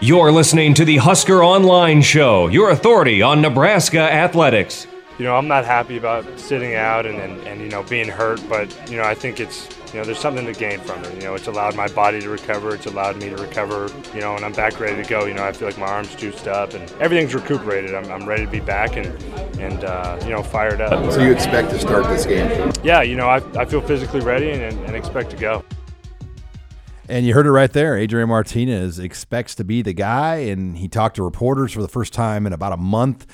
You're listening to the Husker Online Show, your authority on Nebraska athletics. You know, I'm not happy about sitting out and, and, and, you know, being hurt, but, you know, I think it's, you know, there's something to gain from it. You know, it's allowed my body to recover. It's allowed me to recover, you know, and I'm back ready to go. You know, I feel like my arm's juiced up and everything's recuperated. I'm, I'm ready to be back and, and uh, you know, fired up. So you expect to start this game? Yeah, you know, I, I feel physically ready and, and expect to go. And you heard it right there. Adrian Martinez expects to be the guy, and he talked to reporters for the first time in about a month.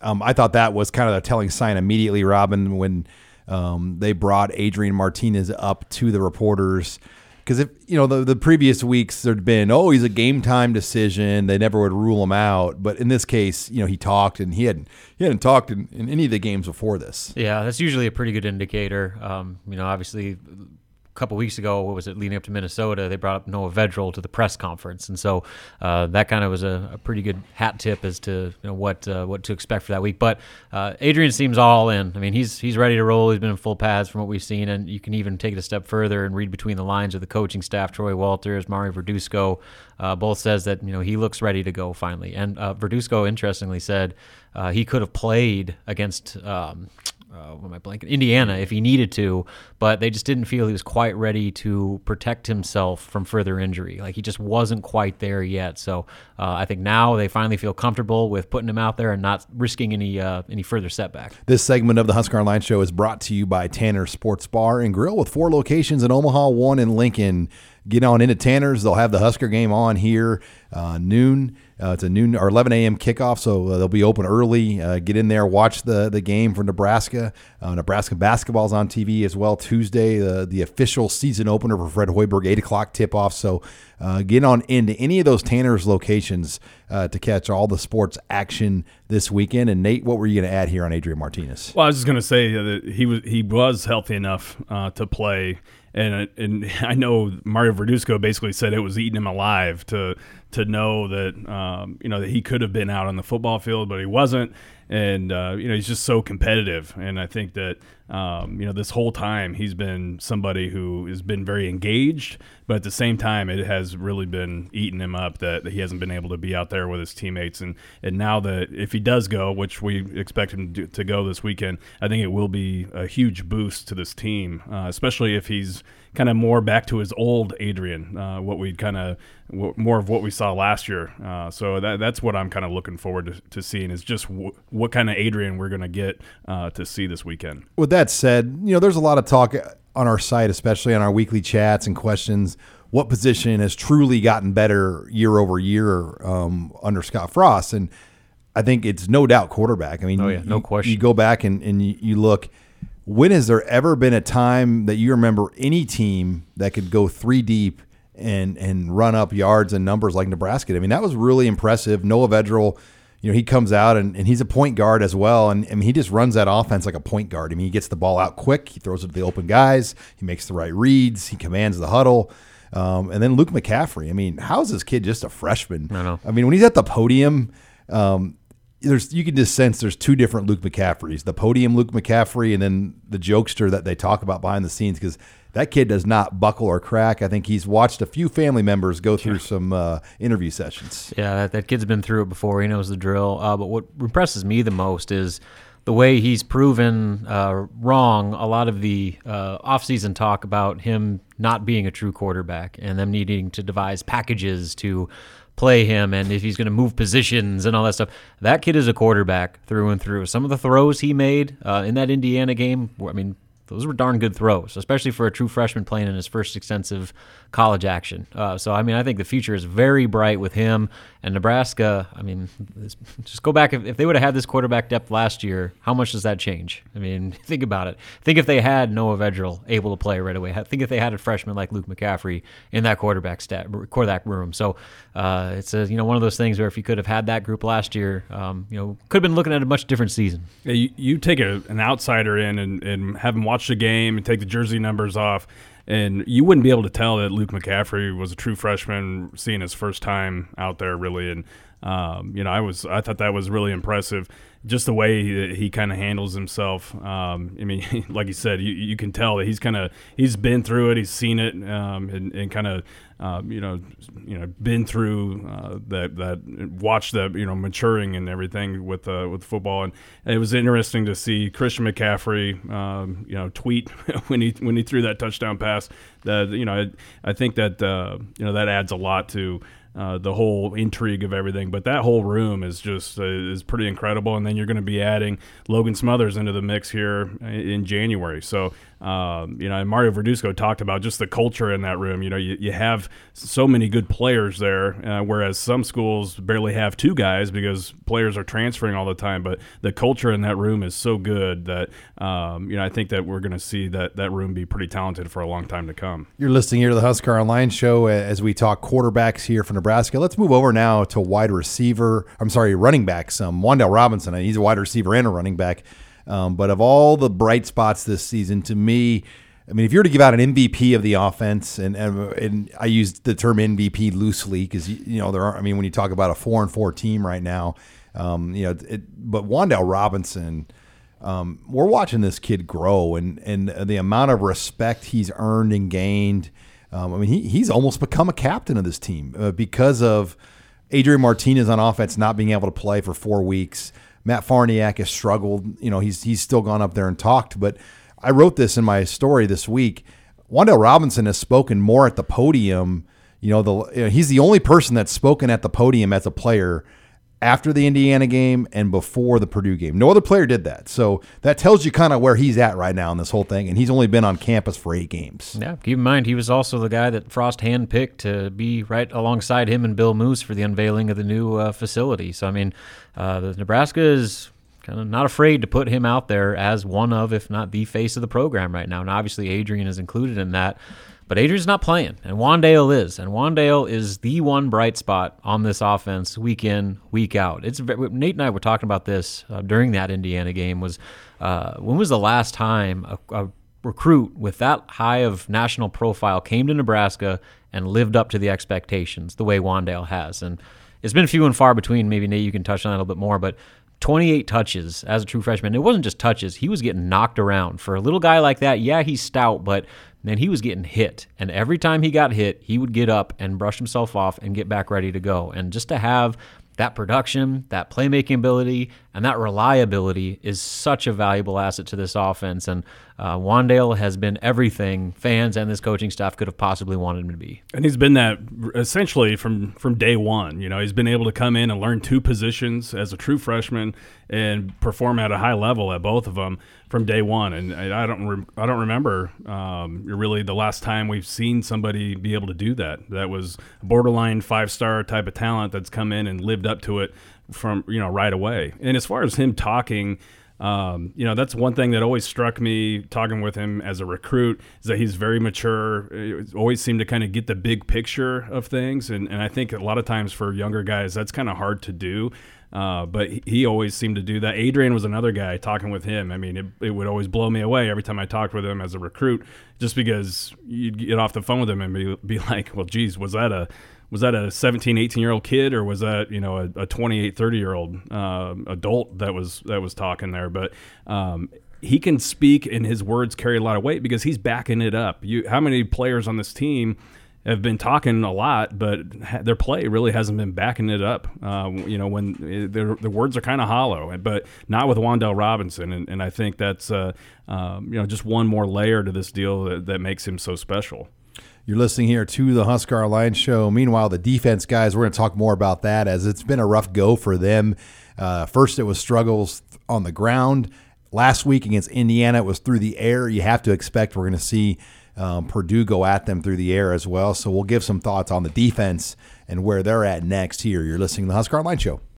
Um, I thought that was kind of a telling sign immediately, Robin, when um, they brought Adrian Martinez up to the reporters. Because if you know the, the previous weeks there'd been oh he's a game time decision they never would rule him out but in this case you know he talked and he hadn't he hadn't talked in, in any of the games before this yeah that's usually a pretty good indicator um, you know obviously couple weeks ago, what was it, leading up to Minnesota, they brought up Noah Vedral to the press conference, and so uh, that kind of was a, a, pretty good hat tip as to you know what uh, what to expect for that week. But uh, Adrian seems all in. I mean, he's he's ready to roll. He's been in full pads from what we've seen, and you can even take it a step further and read between the lines of the coaching staff. Troy Walters, Mario Verduzco, uh, both says that you know he looks ready to go finally. And uh, Verduzco, interestingly, said uh, he could have played against. Um, uh, what am I blanking? Indiana if he needed to, but they just didn't feel he was quite ready to protect himself from further injury. Like he just wasn't quite there yet. So uh, I think now they finally feel comfortable with putting him out there and not risking any uh, any further setback. This segment of the Husker Online Show is brought to you by Tanner Sports Bar and Grill with four locations in Omaha, one in Lincoln. Get on into Tanner's. They'll have the Husker game on here uh, noon. Uh, it's a noon or 11 a.m. kickoff, so uh, they'll be open early. Uh, get in there, watch the the game for Nebraska. Uh, Nebraska basketball's on TV as well Tuesday. The the official season opener for Fred Hoiberg, eight o'clock tip off. So uh, get on into any of those Tanner's locations uh, to catch all the sports action this weekend. And Nate, what were you going to add here on Adrian Martinez? Well, I was just going to say that he was he was healthy enough to play and and I know Mario Verduzco basically said it was eating him alive to to know that um, you know that he could have been out on the football field, but he wasn't, and uh, you know he's just so competitive, and I think that um, you know this whole time he's been somebody who has been very engaged, but at the same time it has really been eating him up that, that he hasn't been able to be out there with his teammates, and and now that if he does go, which we expect him to, to go this weekend, I think it will be a huge boost to this team, uh, especially if he's kind of more back to his old Adrian, uh, what we kind of w- more of what we saw last year. Uh, so that, that's what I'm kind of looking forward to, to seeing is just w- what kind of Adrian we're going to get uh, to see this weekend. With that said, you know, there's a lot of talk on our site, especially on our weekly chats and questions. What position has truly gotten better year over year um, under Scott Frost? And I think it's no doubt quarterback. I mean, oh, yeah, no you, question. You go back and, and you, you look – when has there ever been a time that you remember any team that could go three deep and and run up yards and numbers like Nebraska? I mean, that was really impressive. Noah Vedral, you know, he comes out and, and he's a point guard as well. And I mean, he just runs that offense like a point guard. I mean, he gets the ball out quick, he throws it to the open guys, he makes the right reads, he commands the huddle. Um, and then Luke McCaffrey. I mean, how is this kid just a freshman? I know. I mean, when he's at the podium, um, there's you can just sense there's two different Luke McCaffreys, the podium Luke McCaffrey, and then the jokester that they talk about behind the scenes because that kid does not buckle or crack. I think he's watched a few family members go through some uh, interview sessions. Yeah, that, that, kid's been through it before. He knows the drill. Uh, but what impresses me the most is the way he's proven uh, wrong a lot of the uh, offseason talk about him not being a true quarterback and them needing to devise packages to play him and if he's going to move positions and all that stuff. That kid is a quarterback through and through. Some of the throws he made uh, in that Indiana game, I mean, those were darn good throws, especially for a true freshman playing in his first extensive college action. Uh, so, I mean, I think the future is very bright with him. And Nebraska, I mean, just go back. If, if they would have had this quarterback depth last year, how much does that change? I mean, think about it. Think if they had Noah Vedral able to play right away. Think if they had a freshman like Luke McCaffrey in that quarterback stat, quarterback room. So uh, it's a, you know one of those things where if you could have had that group last year, um, you know, could have been looking at a much different season. Yeah, you, you take a, an outsider in and, and have him watch the game and take the jersey numbers off and you wouldn't be able to tell that Luke McCaffrey was a true freshman, seeing his first time out there really. And um, you know, I was I thought that was really impressive. Just the way he, he kind of handles himself. Um, I mean, like you said, you, you can tell that he's kind of he's been through it, he's seen it, um, and, and kind of um, you know, you know, been through uh, that that watched that you know maturing and everything with uh, with football, and it was interesting to see Christian McCaffrey, um, you know, tweet when he when he threw that touchdown pass. That you know, I, I think that uh, you know that adds a lot to uh, the whole intrigue of everything. But that whole room is just uh, is pretty incredible. And then you're going to be adding Logan Smothers into the mix here in January. So um, you know, and Mario Verduzco talked about just the culture in that room. You know, you, you have so many good players there, uh, whereas some schools barely have two guys because players are transferring all the time. But the culture in that room is so good that um, you know I think that we're going to see that that room be pretty talented for a long time to come. You're listening here to the Husker Online Show as we talk quarterbacks here for Nebraska. Let's move over now to wide receiver. I'm sorry, running back Um, Wan'Dale Robinson. He's a wide receiver and a running back. Um, but of all the bright spots this season, to me, I mean, if you were to give out an MVP of the offense, and and, and I use the term MVP loosely because you know there are. I mean, when you talk about a four and four team right now, um, you know, it, but Wan'Dale Robinson, um, we're watching this kid grow, and and the amount of respect he's earned and gained. Um, I mean, he, he's almost become a captain of this team uh, because of Adrian Martinez on offense not being able to play for four weeks. Matt Farniok has struggled. You know, he's he's still gone up there and talked. But I wrote this in my story this week. Wan'Dale Robinson has spoken more at the podium. You know, the you know, he's the only person that's spoken at the podium as a player after the Indiana game and before the Purdue game. No other player did that. So that tells you kind of where he's at right now in this whole thing. And he's only been on campus for eight games. Yeah, keep in mind, he was also the guy that Frost handpicked to be right alongside him and Bill Moos for the unveiling of the new uh, facility. So, I mean, uh, Nebraska is kind of not afraid to put him out there as one of, if not the face of the program right now. And obviously, Adrian is included in that. But Adrian's not playing, and Wan'Dale is, and Wan'Dale is the one bright spot on this offense, week in, week out. It's Nate and I were talking about this uh, during that Indiana game. Was uh, when was the last time a, a recruit with that high of national profile came to Nebraska and lived up to the expectations the way Wan'Dale has? And it's been few and far between. Maybe Nate, you can touch on that a little bit more, but 28 touches as a true freshman. It wasn't just touches; he was getting knocked around. For a little guy like that, yeah, he's stout, but man, he was getting hit. And every time he got hit, he would get up and brush himself off and get back ready to go. And just to have that production, that playmaking ability, and that reliability is such a valuable asset to this offense. And uh, Wan'Dale has been everything fans and this coaching staff could have possibly wanted him to be. And he's been that essentially from from day one. You know, he's been able to come in and learn two positions as a true freshman and perform at a high level at both of them from day one. And I don't re- I don't remember um, really the last time we've seen somebody be able to do that. That was borderline five star type of talent that's come in and lived up to it from you know right away. And as far as him talking um, you know, that's one thing that always struck me talking with him as a recruit is that he's very mature. Always seemed to kind of get the big picture of things. And, and I think a lot of times for younger guys, that's kind of hard to do. Uh, but he always seemed to do that. Adrian was another guy talking with him. I mean, it, it would always blow me away every time I talked with him as a recruit, just because you'd get off the phone with him and be, be like, well, geez, was that a was that a 17 18 year old kid or was that you know a, a 28 30 year old uh, adult that was that was talking there but um, he can speak and his words carry a lot of weight because he's backing it up you how many players on this team have been talking a lot, but their play really hasn't been backing it up. Uh, you know, when their the words are kind of hollow, but not with Wan'Dale Robinson, and, and I think that's uh, um, you know just one more layer to this deal that, that makes him so special. You're listening here to the Husker Online Show. Meanwhile, the defense guys, we're going to talk more about that as it's been a rough go for them. Uh, first, it was struggles on the ground. Last week against Indiana, it was through the air. You have to expect we're going to see um, Purdue go at them through the air as well. So we'll give some thoughts on the defense and where they're at next here. You're listening to the Husker Online Show.